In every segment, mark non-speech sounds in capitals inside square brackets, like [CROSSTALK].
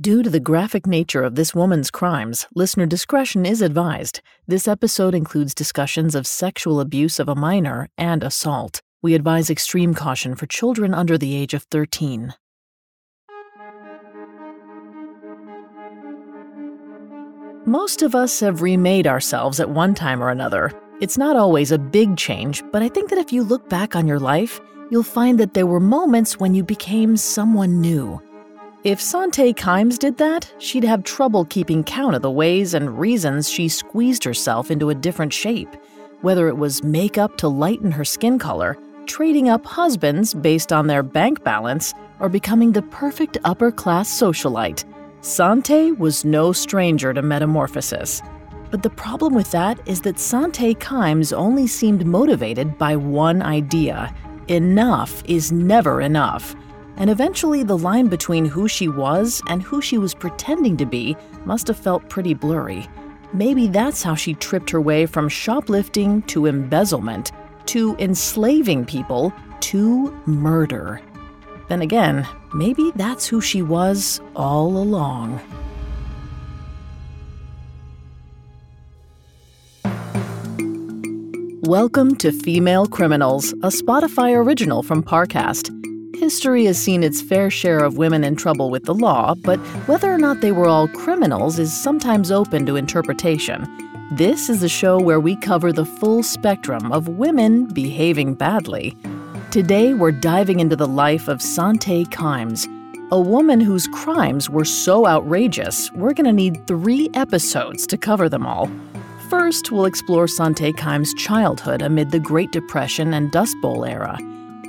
Due to the graphic nature of this woman's crimes, listener discretion is advised. This episode includes discussions of sexual abuse of a minor and assault. We advise extreme caution for children under the age of 13. Most of us have remade ourselves at one time or another. It's not always a big change, but I think that if you look back on your life, you'll find that there were moments when you became someone new. If Sante Kimes did that, she'd have trouble keeping count of the ways and reasons she squeezed herself into a different shape. Whether it was makeup to lighten her skin color, trading up husbands based on their bank balance, or becoming the perfect upper class socialite. Sante was no stranger to metamorphosis. But the problem with that is that Sante Kimes only seemed motivated by one idea enough is never enough. And eventually, the line between who she was and who she was pretending to be must have felt pretty blurry. Maybe that's how she tripped her way from shoplifting to embezzlement, to enslaving people, to murder. Then again, maybe that's who she was all along. Welcome to Female Criminals, a Spotify original from Parcast. History has seen its fair share of women in trouble with the law, but whether or not they were all criminals is sometimes open to interpretation. This is a show where we cover the full spectrum of women behaving badly. Today, we're diving into the life of Sante Kimes, a woman whose crimes were so outrageous, we're going to need three episodes to cover them all. First, we'll explore Sante Kimes' childhood amid the Great Depression and Dust Bowl era.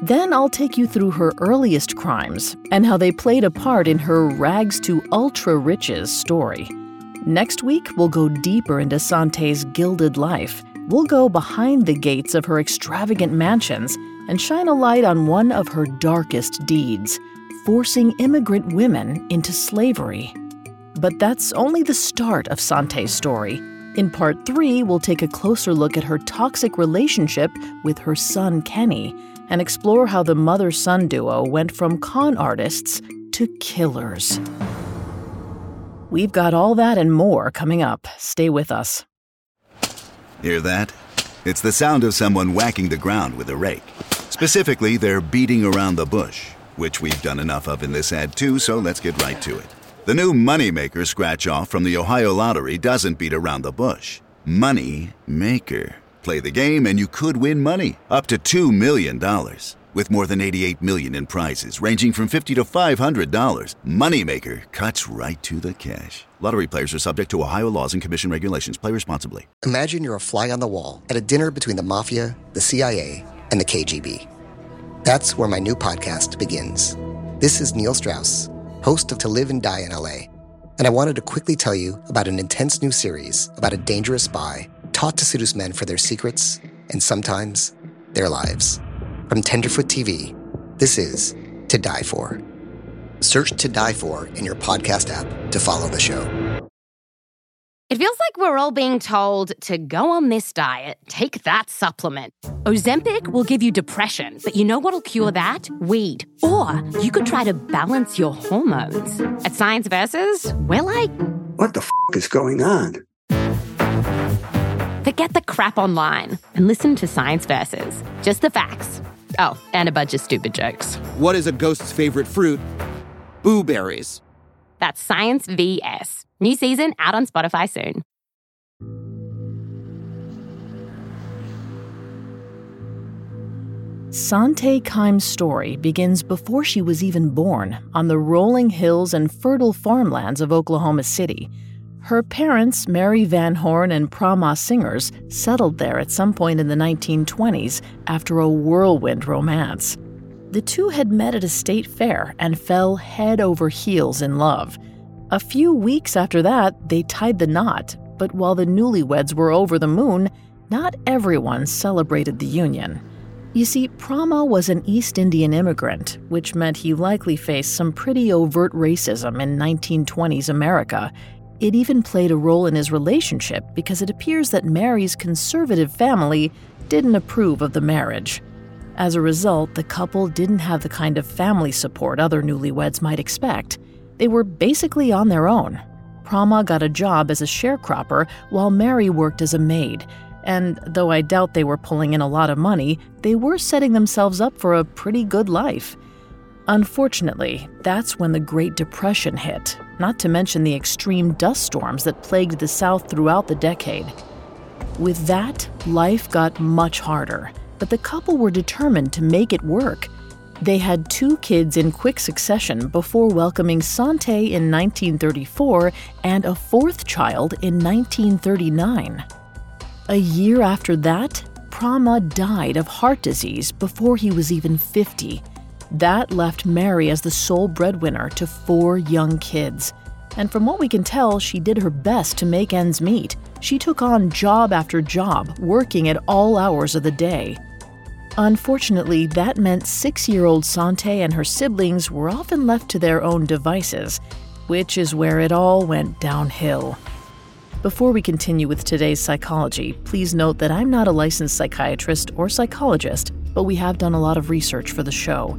Then I'll take you through her earliest crimes and how they played a part in her rags to ultra riches story. Next week, we'll go deeper into Sante's gilded life. We'll go behind the gates of her extravagant mansions and shine a light on one of her darkest deeds forcing immigrant women into slavery. But that's only the start of Sante's story. In part three, we'll take a closer look at her toxic relationship with her son Kenny and explore how the mother son duo went from con artists to killers. We've got all that and more coming up. Stay with us. Hear that? It's the sound of someone whacking the ground with a rake. Specifically, they're beating around the bush, which we've done enough of in this ad too, so let's get right to it. The new Moneymaker scratch off from the Ohio Lottery doesn't beat around the bush. Money Maker. Play the game and you could win money up to $2 million. With more than 88 million in prizes ranging from 50 to $500, Moneymaker cuts right to the cash. Lottery players are subject to Ohio laws and commission regulations. Play responsibly. Imagine you're a fly on the wall at a dinner between the mafia, the CIA, and the KGB. That's where my new podcast begins. This is Neil Strauss, host of To Live and Die in LA, and I wanted to quickly tell you about an intense new series about a dangerous spy taught to seduce men for their secrets and sometimes their lives. From Tenderfoot TV, this is To Die For. Search To Die For in your podcast app to follow the show. It feels like we're all being told to go on this diet, take that supplement. Ozempic will give you depression, but you know what'll cure that? Weed. Or you could try to balance your hormones. At Science Versus, we're like, what the f is going on? Forget the crap online and listen to Science Versus. Just the facts. Oh, and a bunch of stupid jokes. What is a ghost's favorite fruit? Blueberries. That's Science VS. New season out on Spotify soon. Sante Kimes' story begins before she was even born on the rolling hills and fertile farmlands of Oklahoma City. Her parents, Mary Van Horn and Prama Singhrs, settled there at some point in the 1920s after a whirlwind romance. The two had met at a state fair and fell head over heels in love. A few weeks after that, they tied the knot, but while the newlyweds were over the moon, not everyone celebrated the union. You see, Prama was an East Indian immigrant, which meant he likely faced some pretty overt racism in 1920s America. It even played a role in his relationship because it appears that Mary's conservative family didn't approve of the marriage. As a result, the couple didn't have the kind of family support other newlyweds might expect. They were basically on their own. Prama got a job as a sharecropper while Mary worked as a maid. And though I doubt they were pulling in a lot of money, they were setting themselves up for a pretty good life. Unfortunately, that's when the Great Depression hit, not to mention the extreme dust storms that plagued the South throughout the decade. With that, life got much harder, but the couple were determined to make it work. They had two kids in quick succession before welcoming Sante in 1934 and a fourth child in 1939. A year after that, Prama died of heart disease before he was even 50. That left Mary as the sole breadwinner to four young kids. And from what we can tell, she did her best to make ends meet. She took on job after job, working at all hours of the day. Unfortunately, that meant six year old Sante and her siblings were often left to their own devices, which is where it all went downhill. Before we continue with today's psychology, please note that I'm not a licensed psychiatrist or psychologist, but we have done a lot of research for the show.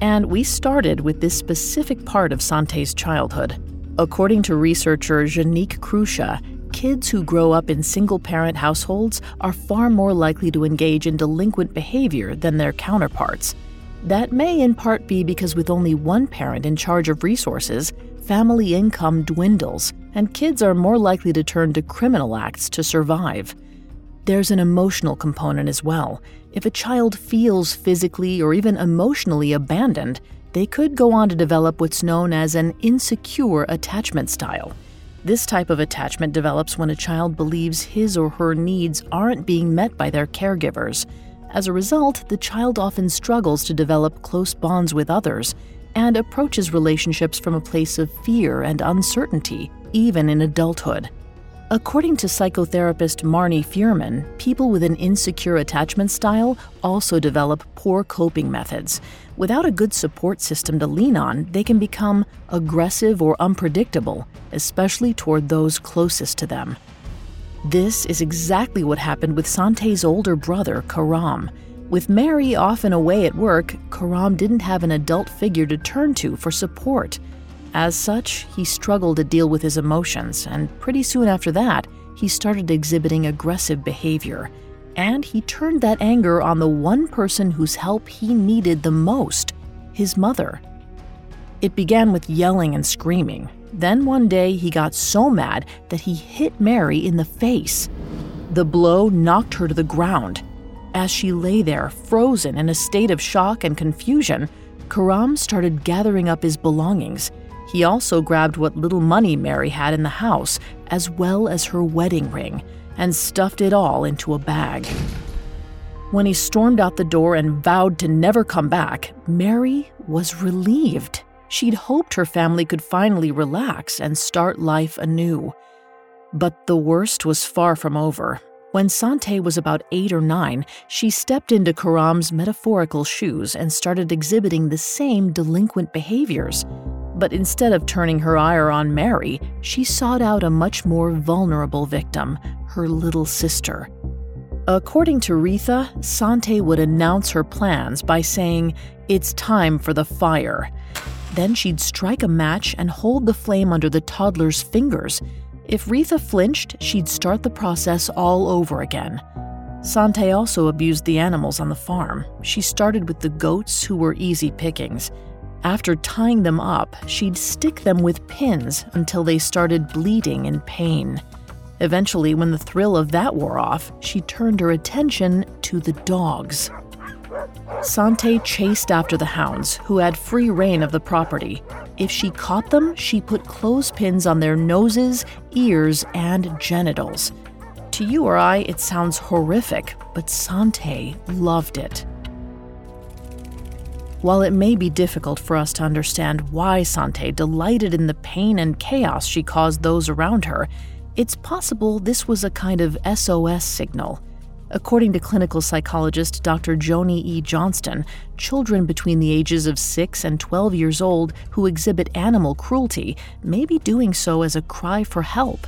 And we started with this specific part of Sante's childhood. According to researcher Janique Crucia, kids who grow up in single parent households are far more likely to engage in delinquent behavior than their counterparts. That may in part be because with only one parent in charge of resources, family income dwindles, and kids are more likely to turn to criminal acts to survive. There's an emotional component as well. If a child feels physically or even emotionally abandoned, they could go on to develop what's known as an insecure attachment style. This type of attachment develops when a child believes his or her needs aren't being met by their caregivers. As a result, the child often struggles to develop close bonds with others and approaches relationships from a place of fear and uncertainty, even in adulthood. According to psychotherapist Marni Feuerman, people with an insecure attachment style also develop poor coping methods. Without a good support system to lean on, they can become aggressive or unpredictable, especially toward those closest to them. This is exactly what happened with Sante's older brother, Karam. With Mary often away at work, Karam didn't have an adult figure to turn to for support. As such, he struggled to deal with his emotions, and pretty soon after that, he started exhibiting aggressive behavior. And he turned that anger on the one person whose help he needed the most his mother. It began with yelling and screaming. Then one day, he got so mad that he hit Mary in the face. The blow knocked her to the ground. As she lay there, frozen in a state of shock and confusion, Karam started gathering up his belongings. He also grabbed what little money Mary had in the house, as well as her wedding ring, and stuffed it all into a bag. When he stormed out the door and vowed to never come back, Mary was relieved. She'd hoped her family could finally relax and start life anew. But the worst was far from over. When Sante was about eight or nine, she stepped into Karam's metaphorical shoes and started exhibiting the same delinquent behaviors. But instead of turning her ire on Mary, she sought out a much more vulnerable victim, her little sister. According to Retha, Sante would announce her plans by saying, It's time for the fire. Then she'd strike a match and hold the flame under the toddler's fingers. If Retha flinched, she'd start the process all over again. Sante also abused the animals on the farm. She started with the goats, who were easy pickings. After tying them up, she'd stick them with pins until they started bleeding in pain. Eventually, when the thrill of that wore off, she turned her attention to the dogs. Sante chased after the hounds, who had free reign of the property. If she caught them, she put clothespins on their noses, ears, and genitals. To you or I, it sounds horrific, but Sante loved it. While it may be difficult for us to understand why Sante delighted in the pain and chaos she caused those around her, it's possible this was a kind of SOS signal. According to clinical psychologist Dr. Joni E. Johnston, children between the ages of 6 and 12 years old who exhibit animal cruelty may be doing so as a cry for help.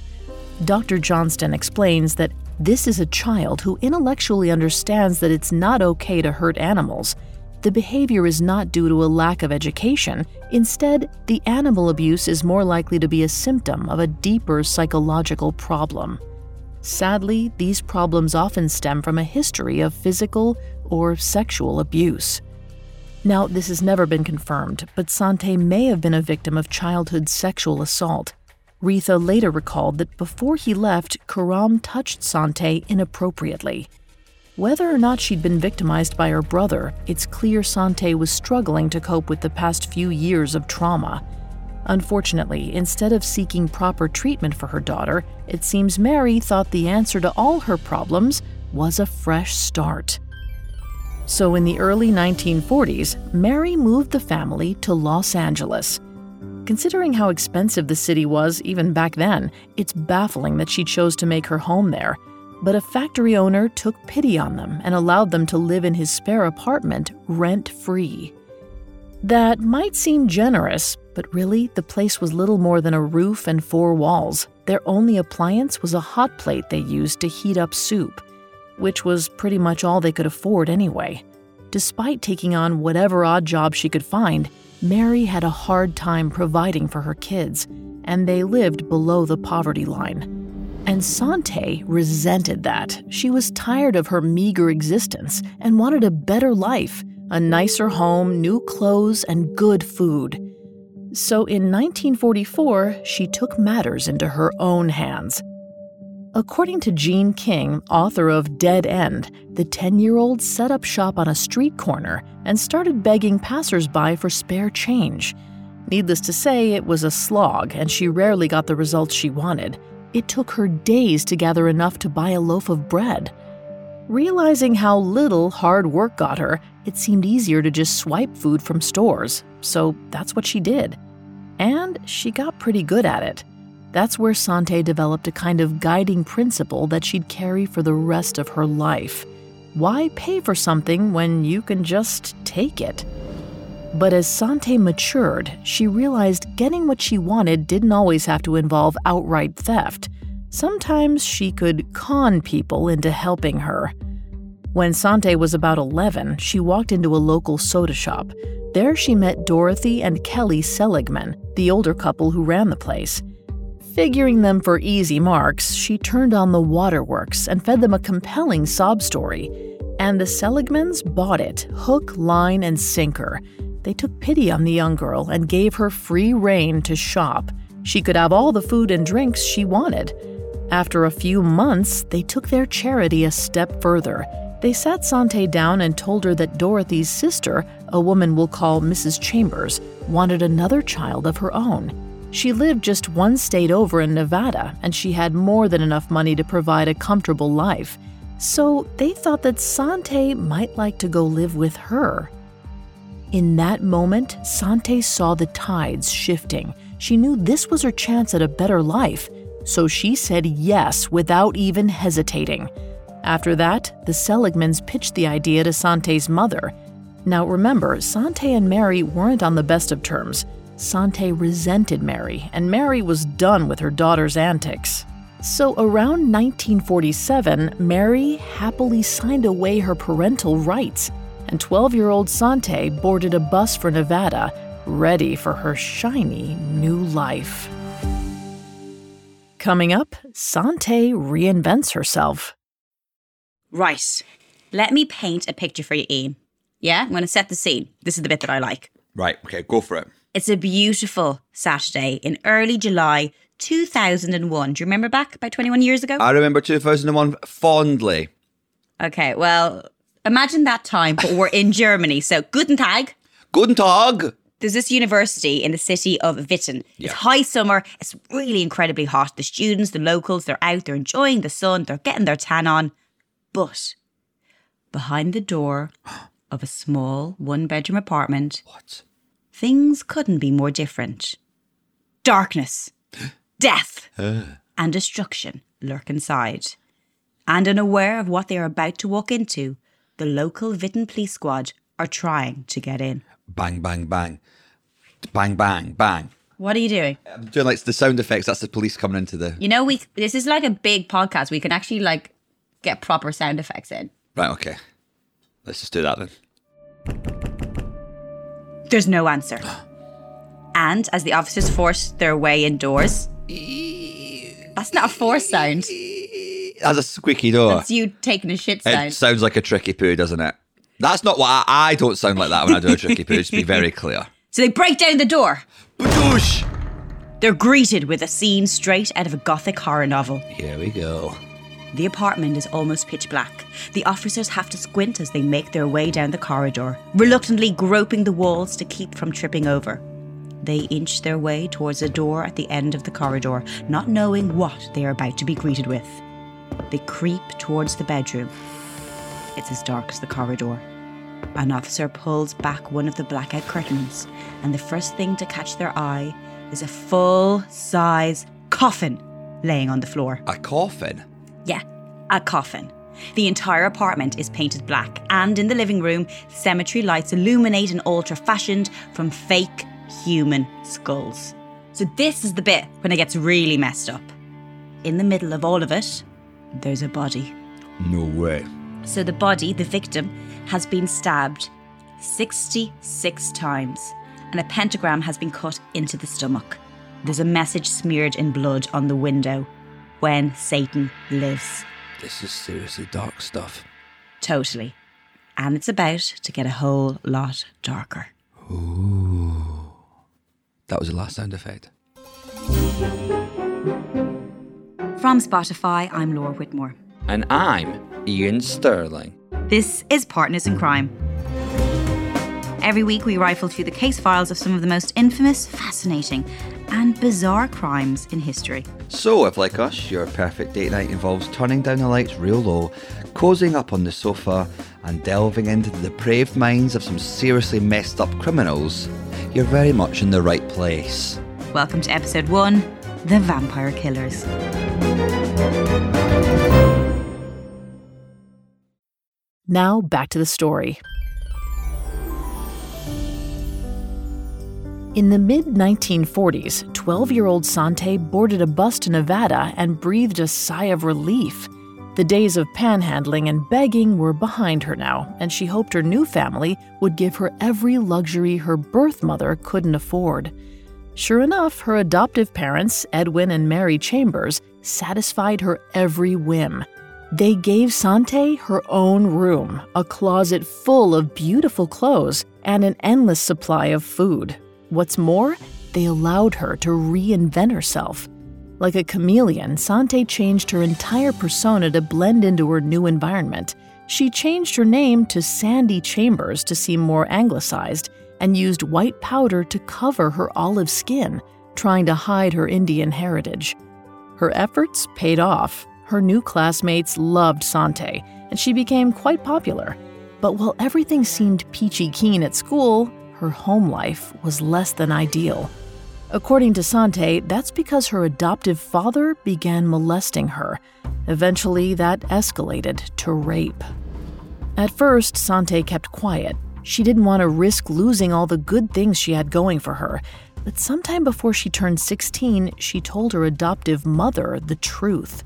Dr. Johnston explains that this is a child who intellectually understands that it's not okay to hurt animals the behavior is not due to a lack of education. Instead, the animal abuse is more likely to be a symptom of a deeper psychological problem. Sadly, these problems often stem from a history of physical or sexual abuse. Now, this has never been confirmed, but Sante may have been a victim of childhood sexual assault. Retha later recalled that before he left, Karam touched Sante inappropriately. Whether or not she'd been victimized by her brother, it's clear Sante was struggling to cope with the past few years of trauma. Unfortunately, instead of seeking proper treatment for her daughter, it seems Mary thought the answer to all her problems was a fresh start. So, in the early 1940s, Mary moved the family to Los Angeles. Considering how expensive the city was even back then, it's baffling that she chose to make her home there. But a factory owner took pity on them and allowed them to live in his spare apartment rent free. That might seem generous, but really, the place was little more than a roof and four walls. Their only appliance was a hot plate they used to heat up soup, which was pretty much all they could afford anyway. Despite taking on whatever odd job she could find, Mary had a hard time providing for her kids, and they lived below the poverty line. And Sante resented that. She was tired of her meager existence and wanted a better life a nicer home, new clothes, and good food. So in 1944, she took matters into her own hands. According to Jean King, author of Dead End, the 10 year old set up shop on a street corner and started begging passersby for spare change. Needless to say, it was a slog, and she rarely got the results she wanted. It took her days to gather enough to buy a loaf of bread. Realizing how little hard work got her, it seemed easier to just swipe food from stores, so that's what she did. And she got pretty good at it. That's where Sante developed a kind of guiding principle that she'd carry for the rest of her life. Why pay for something when you can just take it? But as Sante matured, she realized getting what she wanted didn't always have to involve outright theft. Sometimes she could con people into helping her. When Sante was about 11, she walked into a local soda shop. There she met Dorothy and Kelly Seligman, the older couple who ran the place. Figuring them for easy marks, she turned on the waterworks and fed them a compelling sob story. And the Seligmans bought it, hook, line, and sinker. They took pity on the young girl and gave her free rein to shop. She could have all the food and drinks she wanted. After a few months, they took their charity a step further. They sat Sante down and told her that Dorothy's sister, a woman we'll call Mrs. Chambers, wanted another child of her own. She lived just one state over in Nevada, and she had more than enough money to provide a comfortable life. So they thought that Sante might like to go live with her. In that moment, Sante saw the tides shifting. She knew this was her chance at a better life so she said yes without even hesitating. After that, the Seligmans pitched the idea to Sante's mother. Now remember, Sante and Mary weren't on the best of terms. Sante resented Mary, and Mary was done with her daughter's antics. So around 1947, Mary happily signed away her parental rights, and 12 year old Sante boarded a bus for Nevada, ready for her shiny new life. Coming up, Sante reinvents herself. Right. Let me paint a picture for you, Ian. Yeah, I'm going to set the scene. This is the bit that I like. Right, okay, go for it. It's a beautiful Saturday in early July 2001. Do you remember back about 21 years ago? I remember 2001 fondly. okay, well, imagine that time, but we're in Germany. So, Guten Tag. Guten Tag. There's this university in the city of Witten. Yeah. It's high summer. It's really incredibly hot. The students, the locals, they're out, they're enjoying the sun, they're getting their tan on. But behind the door of a small one bedroom apartment, What? things couldn't be more different. Darkness, [GASPS] death, uh. and destruction lurk inside. And unaware of what they are about to walk into, the local Witten police squad are trying to get in. Bang, bang, bang. Bang, bang, bang. What are you doing? I'm doing like the sound effects. That's the police coming into the. You know, we this is like a big podcast. We can actually like get proper sound effects in. Right, okay. Let's just do that then. There's no answer. [GASPS] and as the officers force their way indoors, that's not a force sound. That's a squeaky door. That's you taking a shit sound. It sounds like a tricky poo, doesn't it? That's not what I, I don't sound like that when I do a tricky poo, to be very clear. so they break down the door. Badoosh! They're greeted with a scene straight out of a gothic horror novel. Here we go. The apartment is almost pitch black. The officers have to squint as they make their way down the corridor, reluctantly groping the walls to keep from tripping over. They inch their way towards a door at the end of the corridor, not knowing what they are about to be greeted with. They creep towards the bedroom. It's as dark as the corridor. An officer pulls back one of the blackout curtains, and the first thing to catch their eye is a full size coffin laying on the floor. A coffin? Yeah, a coffin. The entire apartment is painted black, and in the living room, cemetery lights illuminate an altar fashioned from fake human skulls. So, this is the bit when it gets really messed up. In the middle of all of it, there's a body. No way. So, the body, the victim, has been stabbed 66 times, and a pentagram has been cut into the stomach. There's a message smeared in blood on the window when Satan lives. This is seriously dark stuff. Totally. And it's about to get a whole lot darker. Ooh. That was the last sound effect. From Spotify, I'm Laura Whitmore. And I'm Ian Sterling. This is Partners in Crime. Every week, we rifle through the case files of some of the most infamous, fascinating, and bizarre crimes in history. So, if like us, your perfect date night involves turning down the lights real low, cozying up on the sofa, and delving into the depraved minds of some seriously messed up criminals, you're very much in the right place. Welcome to episode one The Vampire Killers. Now back to the story. In the mid 1940s, 12 year old Sante boarded a bus to Nevada and breathed a sigh of relief. The days of panhandling and begging were behind her now, and she hoped her new family would give her every luxury her birth mother couldn't afford. Sure enough, her adoptive parents, Edwin and Mary Chambers, satisfied her every whim. They gave Sante her own room, a closet full of beautiful clothes, and an endless supply of food. What's more, they allowed her to reinvent herself. Like a chameleon, Sante changed her entire persona to blend into her new environment. She changed her name to Sandy Chambers to seem more anglicized and used white powder to cover her olive skin, trying to hide her Indian heritage. Her efforts paid off. Her new classmates loved Sante, and she became quite popular. But while everything seemed peachy keen at school, her home life was less than ideal. According to Sante, that's because her adoptive father began molesting her. Eventually, that escalated to rape. At first, Sante kept quiet. She didn't want to risk losing all the good things she had going for her. But sometime before she turned 16, she told her adoptive mother the truth.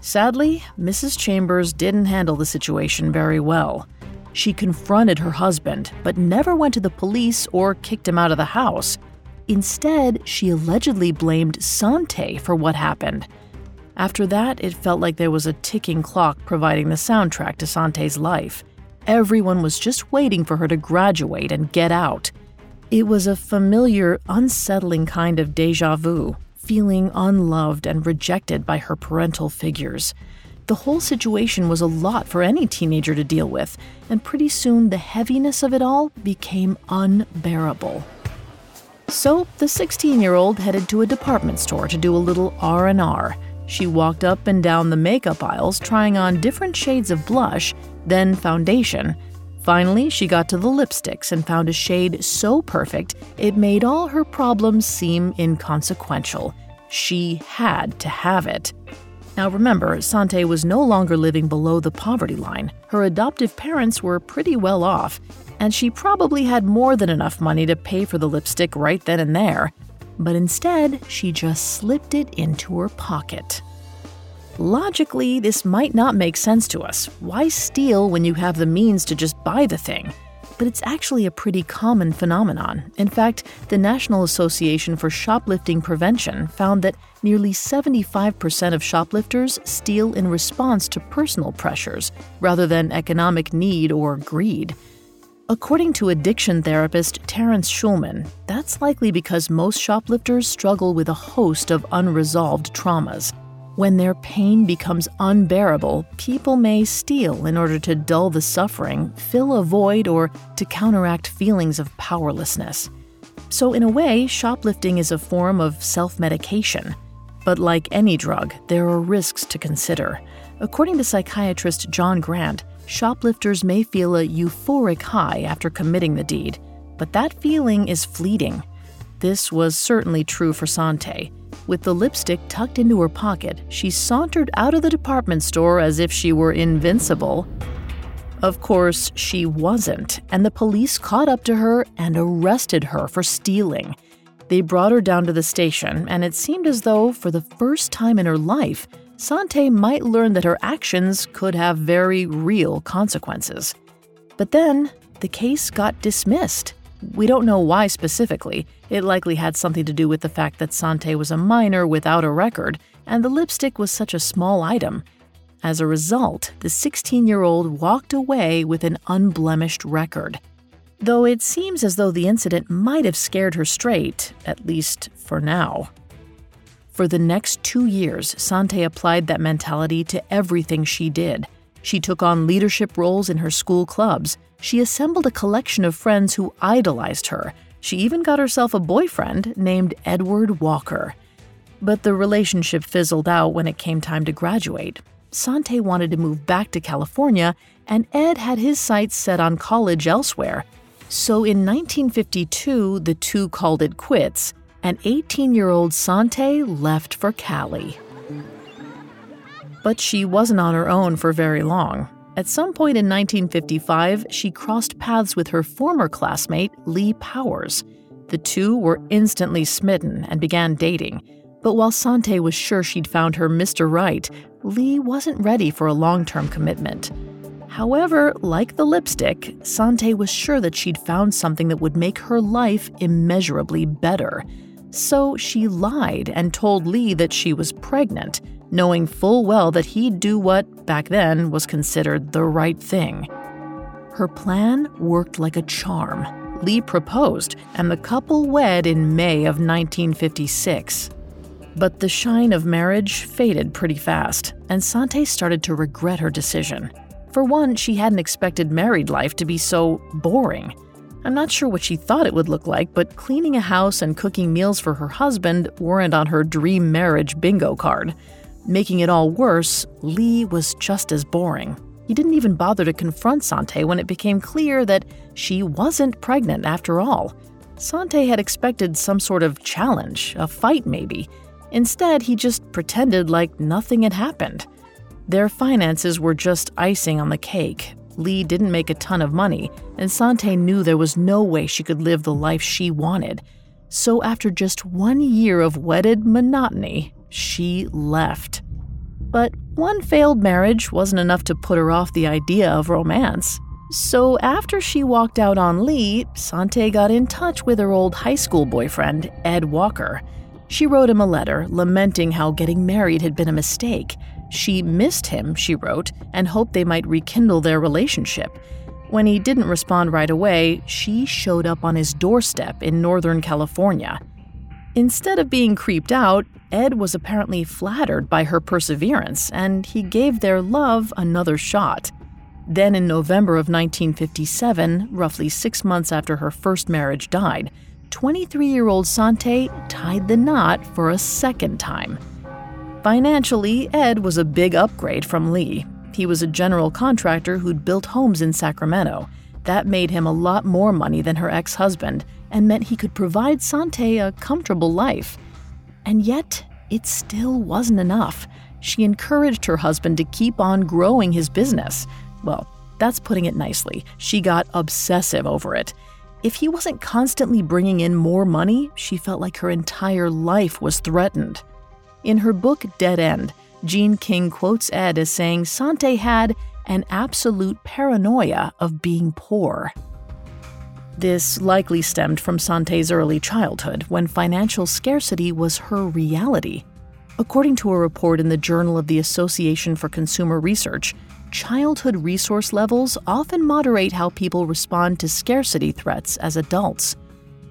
Sadly, Mrs. Chambers didn't handle the situation very well. She confronted her husband, but never went to the police or kicked him out of the house. Instead, she allegedly blamed Sante for what happened. After that, it felt like there was a ticking clock providing the soundtrack to Sante's life. Everyone was just waiting for her to graduate and get out. It was a familiar, unsettling kind of deja vu, feeling unloved and rejected by her parental figures. The whole situation was a lot for any teenager to deal with, and pretty soon the heaviness of it all became unbearable. So, the 16-year-old headed to a department store to do a little R&R. She walked up and down the makeup aisles trying on different shades of blush, then foundation. Finally, she got to the lipsticks and found a shade so perfect it made all her problems seem inconsequential. She had to have it. Now remember, Sante was no longer living below the poverty line. Her adoptive parents were pretty well off, and she probably had more than enough money to pay for the lipstick right then and there. But instead, she just slipped it into her pocket. Logically, this might not make sense to us. Why steal when you have the means to just buy the thing? but it's actually a pretty common phenomenon. In fact, the National Association for Shoplifting Prevention found that nearly 75% of shoplifters steal in response to personal pressures rather than economic need or greed. According to addiction therapist Terence Shulman, that's likely because most shoplifters struggle with a host of unresolved traumas. When their pain becomes unbearable, people may steal in order to dull the suffering, fill a void, or to counteract feelings of powerlessness. So, in a way, shoplifting is a form of self medication. But like any drug, there are risks to consider. According to psychiatrist John Grant, shoplifters may feel a euphoric high after committing the deed, but that feeling is fleeting. This was certainly true for Sante. With the lipstick tucked into her pocket, she sauntered out of the department store as if she were invincible. Of course, she wasn't, and the police caught up to her and arrested her for stealing. They brought her down to the station, and it seemed as though, for the first time in her life, Sante might learn that her actions could have very real consequences. But then, the case got dismissed. We don't know why specifically. It likely had something to do with the fact that Sante was a minor without a record, and the lipstick was such a small item. As a result, the 16 year old walked away with an unblemished record. Though it seems as though the incident might have scared her straight, at least for now. For the next two years, Sante applied that mentality to everything she did. She took on leadership roles in her school clubs. She assembled a collection of friends who idolized her. She even got herself a boyfriend named Edward Walker. But the relationship fizzled out when it came time to graduate. Sante wanted to move back to California, and Ed had his sights set on college elsewhere. So in 1952, the two called it quits and 18 year old Sante left for Cali. But she wasn't on her own for very long. At some point in 1955, she crossed paths with her former classmate, Lee Powers. The two were instantly smitten and began dating. But while Sante was sure she'd found her Mr. Right, Lee wasn't ready for a long term commitment. However, like the lipstick, Sante was sure that she'd found something that would make her life immeasurably better. So she lied and told Lee that she was pregnant, knowing full well that he'd do what, back then, was considered the right thing. Her plan worked like a charm. Lee proposed, and the couple wed in May of 1956. But the shine of marriage faded pretty fast, and Sante started to regret her decision. For one, she hadn't expected married life to be so boring. I'm not sure what she thought it would look like, but cleaning a house and cooking meals for her husband weren't on her dream marriage bingo card. Making it all worse, Lee was just as boring. He didn't even bother to confront Sante when it became clear that she wasn't pregnant after all. Sante had expected some sort of challenge, a fight maybe. Instead, he just pretended like nothing had happened. Their finances were just icing on the cake, Lee didn't make a ton of money, and Sante knew there was no way she could live the life she wanted. So, after just one year of wedded monotony, she left. But one failed marriage wasn't enough to put her off the idea of romance. So, after she walked out on Lee, Sante got in touch with her old high school boyfriend, Ed Walker. She wrote him a letter lamenting how getting married had been a mistake she missed him, she wrote, and hoped they might rekindle their relationship. When he didn't respond right away, she showed up on his doorstep in Northern California. Instead of being creeped out, Ed was apparently flattered by her perseverance, and he gave their love another shot. Then, in November of 1957, roughly six months after her first marriage died, 23 year old Sante tied the knot for a second time. Financially, Ed was a big upgrade from Lee. He was a general contractor who'd built homes in Sacramento. That made him a lot more money than her ex husband and meant he could provide Sante a comfortable life. And yet, it still wasn't enough. She encouraged her husband to keep on growing his business. Well, that's putting it nicely. She got obsessive over it. If he wasn't constantly bringing in more money, she felt like her entire life was threatened. In her book Dead End, Jean King quotes Ed as saying Sante had an absolute paranoia of being poor. This likely stemmed from Sante's early childhood, when financial scarcity was her reality. According to a report in the Journal of the Association for Consumer Research, childhood resource levels often moderate how people respond to scarcity threats as adults.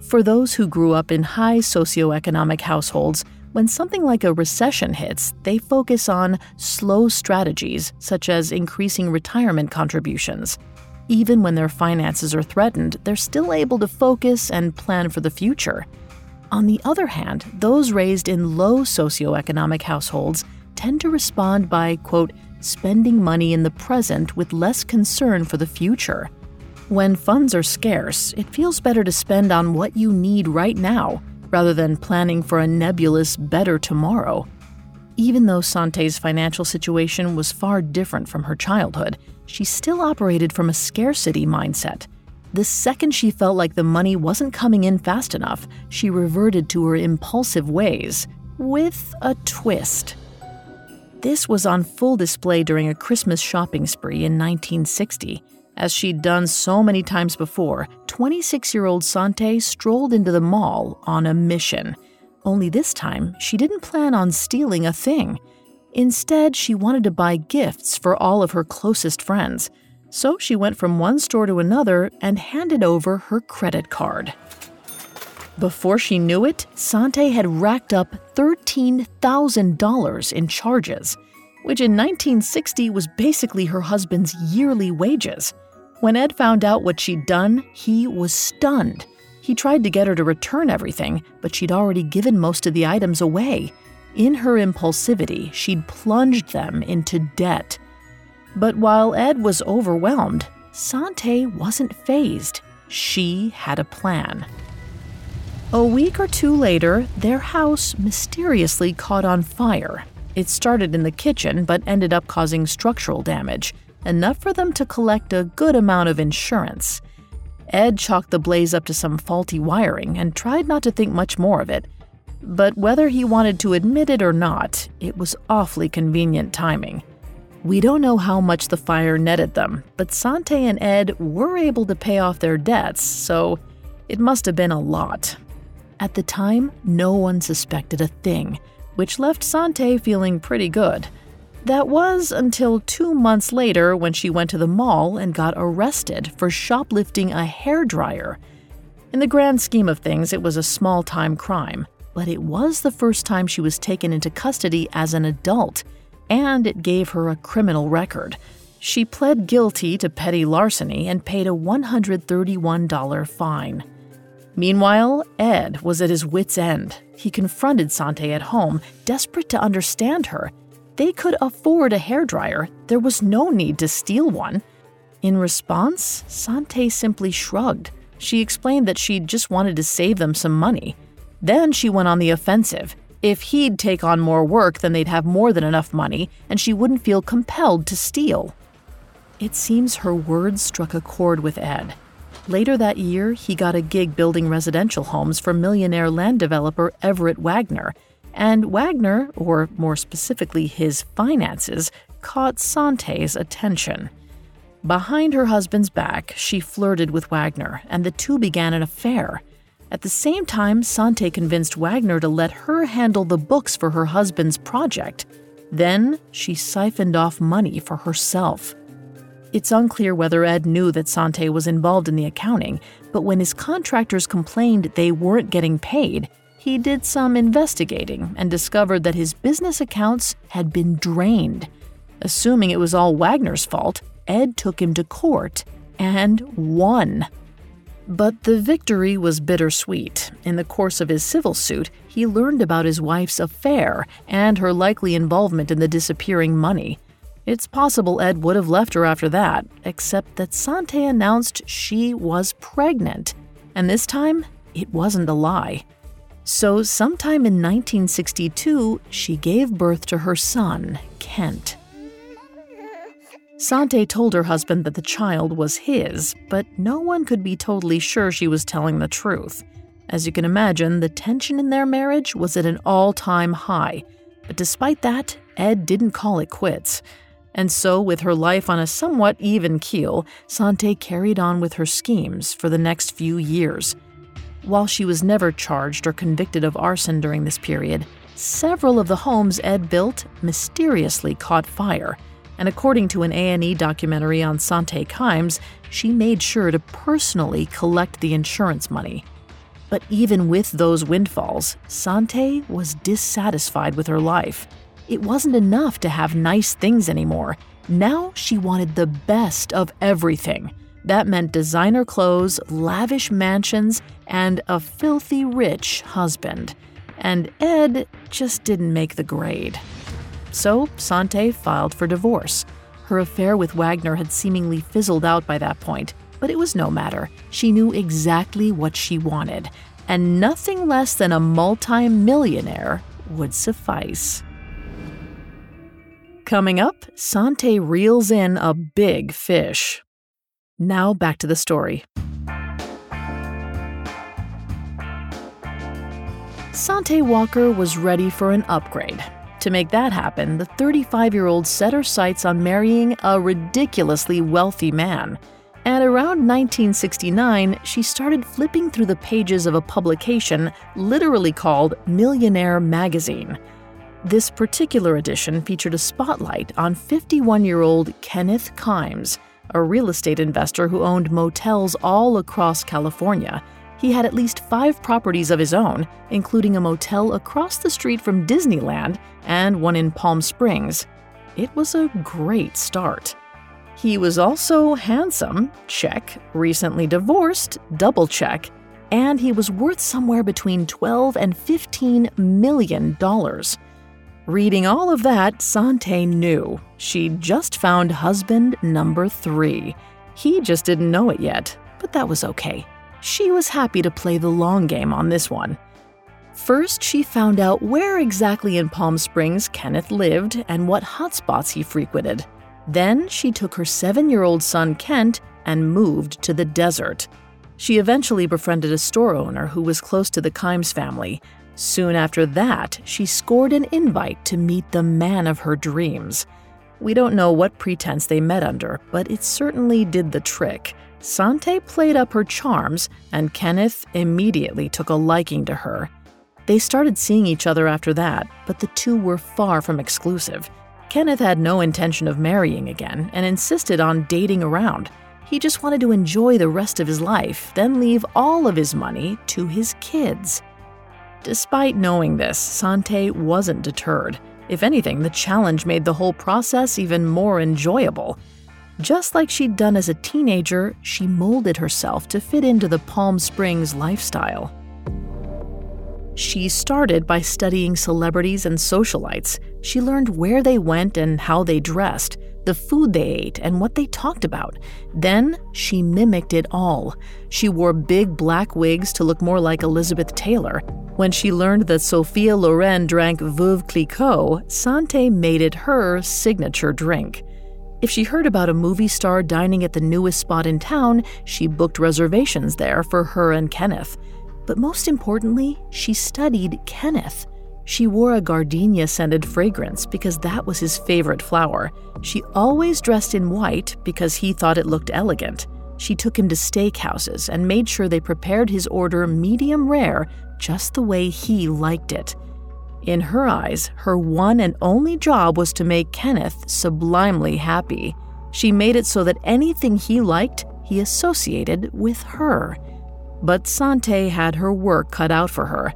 For those who grew up in high socioeconomic households, when something like a recession hits, they focus on slow strategies such as increasing retirement contributions. Even when their finances are threatened, they're still able to focus and plan for the future. On the other hand, those raised in low socioeconomic households tend to respond by, quote, spending money in the present with less concern for the future. When funds are scarce, it feels better to spend on what you need right now rather than planning for a nebulous better tomorrow. Even though Sante's financial situation was far different from her childhood, she still operated from a scarcity mindset. The second she felt like the money wasn't coming in fast enough, she reverted to her impulsive ways, with a twist. This was on full display during a Christmas shopping spree in 1960. As she'd done so many times before, 26 year old Sante strolled into the mall on a mission. Only this time, she didn't plan on stealing a thing. Instead, she wanted to buy gifts for all of her closest friends. So she went from one store to another and handed over her credit card. Before she knew it, Sante had racked up $13,000 in charges, which in 1960 was basically her husband's yearly wages. When Ed found out what she'd done, he was stunned. He tried to get her to return everything, but she'd already given most of the items away. In her impulsivity, she'd plunged them into debt. But while Ed was overwhelmed, Sante wasn't phased. She had a plan. A week or two later, their house mysteriously caught on fire. It started in the kitchen but ended up causing structural damage enough for them to collect a good amount of insurance. Ed chalked the blaze up to some faulty wiring and tried not to think much more of it. But whether he wanted to admit it or not, it was awfully convenient timing. We don't know how much the fire netted them, but Sante and Ed were able to pay off their debts, so it must have been a lot. At the time, no one suspected a thing, which left Sante feeling pretty good. That was until two months later when she went to the mall and got arrested for shoplifting a hair dryer. In the grand scheme of things, it was a small time crime, but it was the first time she was taken into custody as an adult, and it gave her a criminal record. She pled guilty to petty larceny and paid a $131 fine. Meanwhile, Ed was at his wits' end. He confronted Sante at home, desperate to understand her they could afford a hairdryer, there was no need to steal one. In response, Sante simply shrugged. She explained that she just wanted to save them some money. Then she went on the offensive. If he'd take on more work, then they'd have more than enough money, and she wouldn't feel compelled to steal. It seems her words struck a chord with Ed. Later that year, he got a gig building residential homes for millionaire land developer Everett Wagner, and Wagner, or more specifically his finances, caught Sante's attention. Behind her husband's back, she flirted with Wagner, and the two began an affair. At the same time, Sante convinced Wagner to let her handle the books for her husband's project. Then she siphoned off money for herself. It's unclear whether Ed knew that Sante was involved in the accounting, but when his contractors complained they weren't getting paid, he did some investigating and discovered that his business accounts had been drained. Assuming it was all Wagner's fault, Ed took him to court and won. But the victory was bittersweet. In the course of his civil suit, he learned about his wife's affair and her likely involvement in the disappearing money. It's possible Ed would have left her after that, except that Sante announced she was pregnant. And this time, it wasn't a lie. So, sometime in 1962, she gave birth to her son, Kent. Sante told her husband that the child was his, but no one could be totally sure she was telling the truth. As you can imagine, the tension in their marriage was at an all time high. But despite that, Ed didn't call it quits. And so, with her life on a somewhat even keel, Sante carried on with her schemes for the next few years. While she was never charged or convicted of arson during this period, several of the homes Ed built mysteriously caught fire, and according to an A&E documentary on Sante Kimes, she made sure to personally collect the insurance money. But even with those windfalls, Sante was dissatisfied with her life. It wasn't enough to have nice things anymore. Now she wanted the best of everything. That meant designer clothes, lavish mansions, and a filthy rich husband. And Ed just didn't make the grade. So Sante filed for divorce. Her affair with Wagner had seemingly fizzled out by that point, but it was no matter. She knew exactly what she wanted, and nothing less than a multi-millionaire would suffice. Coming up, Sante reels in a big fish. Now back to the story. Sante Walker was ready for an upgrade. To make that happen, the 35 year old set her sights on marrying a ridiculously wealthy man. At around 1969, she started flipping through the pages of a publication literally called Millionaire Magazine. This particular edition featured a spotlight on 51 year old Kenneth Kimes, a real estate investor who owned motels all across California he had at least five properties of his own, including a motel across the street from Disneyland and one in Palm Springs. It was a great start. He was also handsome, check, recently divorced, double check, and he was worth somewhere between 12 and 15 million dollars. Reading all of that, Sante knew she'd just found husband number three. He just didn't know it yet, but that was okay she was happy to play the long game on this one. First, she found out where exactly in Palm Springs Kenneth lived and what hotspots he frequented. Then, she took her seven year old son Kent and moved to the desert. She eventually befriended a store owner who was close to the Kimes family. Soon after that, she scored an invite to meet the man of her dreams. We don't know what pretense they met under, but it certainly did the trick. Sante played up her charms, and Kenneth immediately took a liking to her. They started seeing each other after that, but the two were far from exclusive. Kenneth had no intention of marrying again and insisted on dating around. He just wanted to enjoy the rest of his life, then leave all of his money to his kids. Despite knowing this, Sante wasn't deterred. If anything, the challenge made the whole process even more enjoyable. Just like she'd done as a teenager, she molded herself to fit into the Palm Springs lifestyle. She started by studying celebrities and socialites. She learned where they went and how they dressed, the food they ate, and what they talked about. Then she mimicked it all. She wore big black wigs to look more like Elizabeth Taylor. When she learned that Sophia Loren drank Veuve Clicquot, Sante made it her signature drink. If she heard about a movie star dining at the newest spot in town, she booked reservations there for her and Kenneth. But most importantly, she studied Kenneth. She wore a gardenia scented fragrance because that was his favorite flower. She always dressed in white because he thought it looked elegant. She took him to steakhouses and made sure they prepared his order medium rare just the way he liked it. In her eyes, her one and only job was to make Kenneth sublimely happy. She made it so that anything he liked, he associated with her. But Sante had her work cut out for her.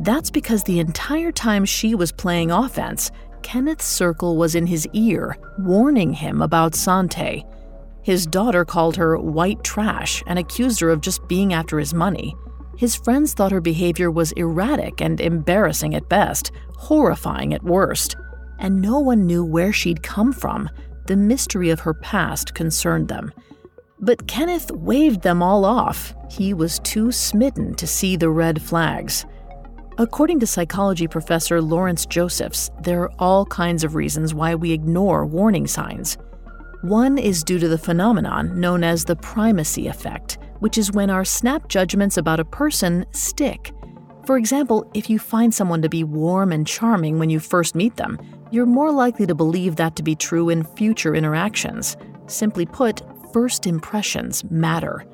That's because the entire time she was playing offense, Kenneth's circle was in his ear, warning him about Sante. His daughter called her white trash and accused her of just being after his money. His friends thought her behavior was erratic and embarrassing at best, horrifying at worst. And no one knew where she'd come from. The mystery of her past concerned them. But Kenneth waved them all off. He was too smitten to see the red flags. According to psychology professor Lawrence Josephs, there are all kinds of reasons why we ignore warning signs. One is due to the phenomenon known as the primacy effect which is when our snap judgments about a person stick. For example, if you find someone to be warm and charming when you first meet them, you're more likely to believe that to be true in future interactions. Simply put, first impressions matter.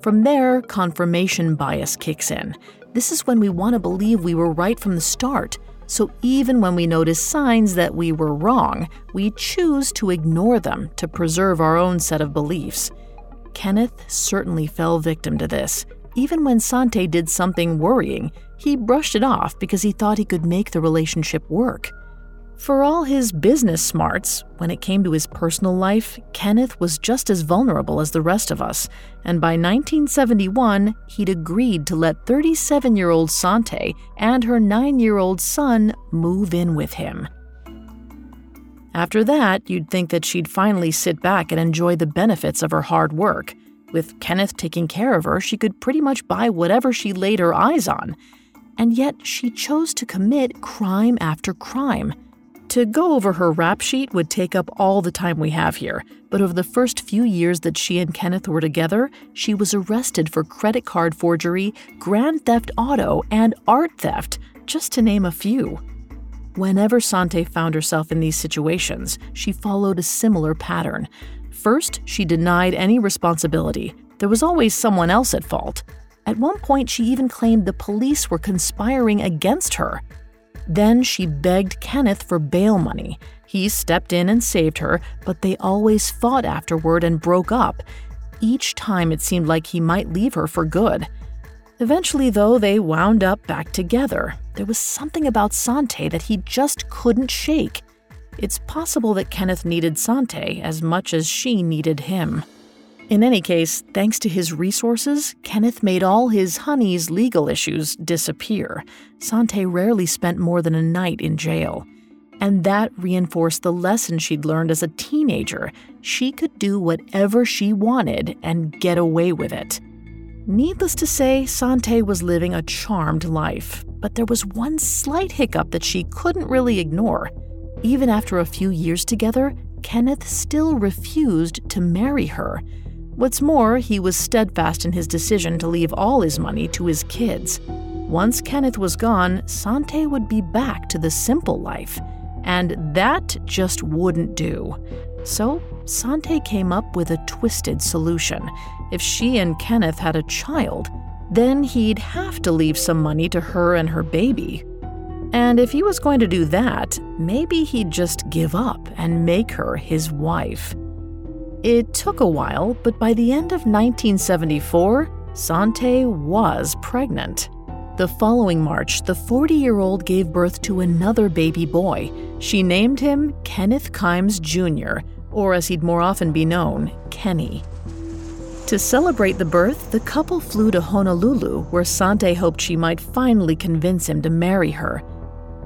From there, confirmation bias kicks in. This is when we want to believe we were right from the start. So even when we notice signs that we were wrong, we choose to ignore them to preserve our own set of beliefs. Kenneth certainly fell victim to this. Even when Sante did something worrying, he brushed it off because he thought he could make the relationship work. For all his business smarts, when it came to his personal life, Kenneth was just as vulnerable as the rest of us, and by 1971, he'd agreed to let 37 year old Sante and her 9 year old son move in with him. After that, you'd think that she'd finally sit back and enjoy the benefits of her hard work. With Kenneth taking care of her, she could pretty much buy whatever she laid her eyes on. And yet, she chose to commit crime after crime. To go over her rap sheet would take up all the time we have here, but over the first few years that she and Kenneth were together, she was arrested for credit card forgery, grand theft auto, and art theft, just to name a few. Whenever Sante found herself in these situations, she followed a similar pattern. First, she denied any responsibility. There was always someone else at fault. At one point, she even claimed the police were conspiring against her. Then she begged Kenneth for bail money. He stepped in and saved her, but they always fought afterward and broke up. Each time it seemed like he might leave her for good. Eventually, though, they wound up back together. There was something about Sante that he just couldn't shake. It's possible that Kenneth needed Sante as much as she needed him. In any case, thanks to his resources, Kenneth made all his honey's legal issues disappear. Sante rarely spent more than a night in jail. And that reinforced the lesson she'd learned as a teenager. She could do whatever she wanted and get away with it. Needless to say, Sante was living a charmed life, but there was one slight hiccup that she couldn't really ignore. Even after a few years together, Kenneth still refused to marry her. What's more, he was steadfast in his decision to leave all his money to his kids. Once Kenneth was gone, Sante would be back to the simple life, and that just wouldn't do. So, Sante came up with a twisted solution. If she and Kenneth had a child, then he'd have to leave some money to her and her baby. And if he was going to do that, maybe he'd just give up and make her his wife. It took a while, but by the end of 1974, Sante was pregnant. The following March, the 40 year old gave birth to another baby boy. She named him Kenneth Kimes Jr., or as he'd more often be known, Kenny. To celebrate the birth, the couple flew to Honolulu, where Sante hoped she might finally convince him to marry her.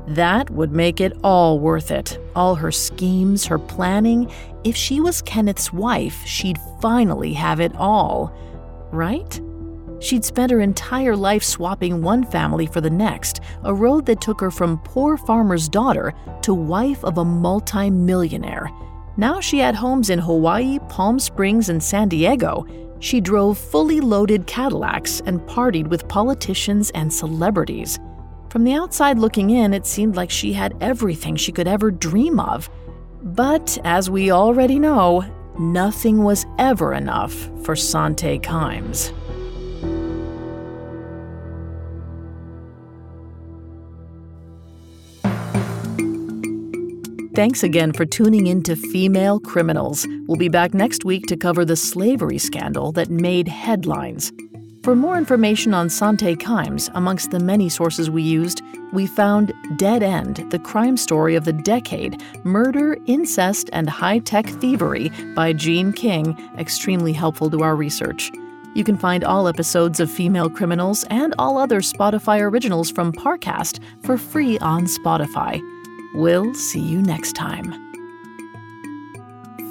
That would make it all worth it. All her schemes, her planning. If she was Kenneth's wife, she'd finally have it all. Right? She'd spent her entire life swapping one family for the next, a road that took her from poor farmer's daughter to wife of a multi-millionaire. Now she had homes in Hawaii, Palm Springs, and San Diego. She drove fully loaded Cadillacs and partied with politicians and celebrities. From the outside looking in, it seemed like she had everything she could ever dream of. But as we already know, nothing was ever enough for Sante Kimes. Thanks again for tuning in to Female Criminals. We'll be back next week to cover the slavery scandal that made headlines. For more information on Sante Kimes, amongst the many sources we used, we found Dead End, the crime story of the decade Murder, Incest, and High Tech Thievery by Jeanne King, extremely helpful to our research. You can find all episodes of Female Criminals and all other Spotify originals from Parcast for free on Spotify. We'll see you next time.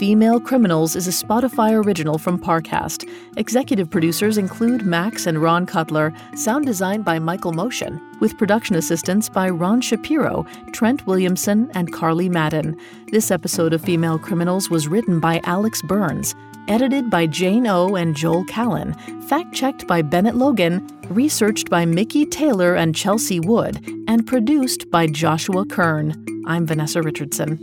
Female Criminals is a Spotify original from Parcast. Executive producers include Max and Ron Cutler, sound design by Michael Motion, with production assistance by Ron Shapiro, Trent Williamson, and Carly Madden. This episode of Female Criminals was written by Alex Burns, edited by Jane O and Joel Callan, fact checked by Bennett Logan, researched by Mickey Taylor and Chelsea Wood, and produced by Joshua Kern. I'm Vanessa Richardson.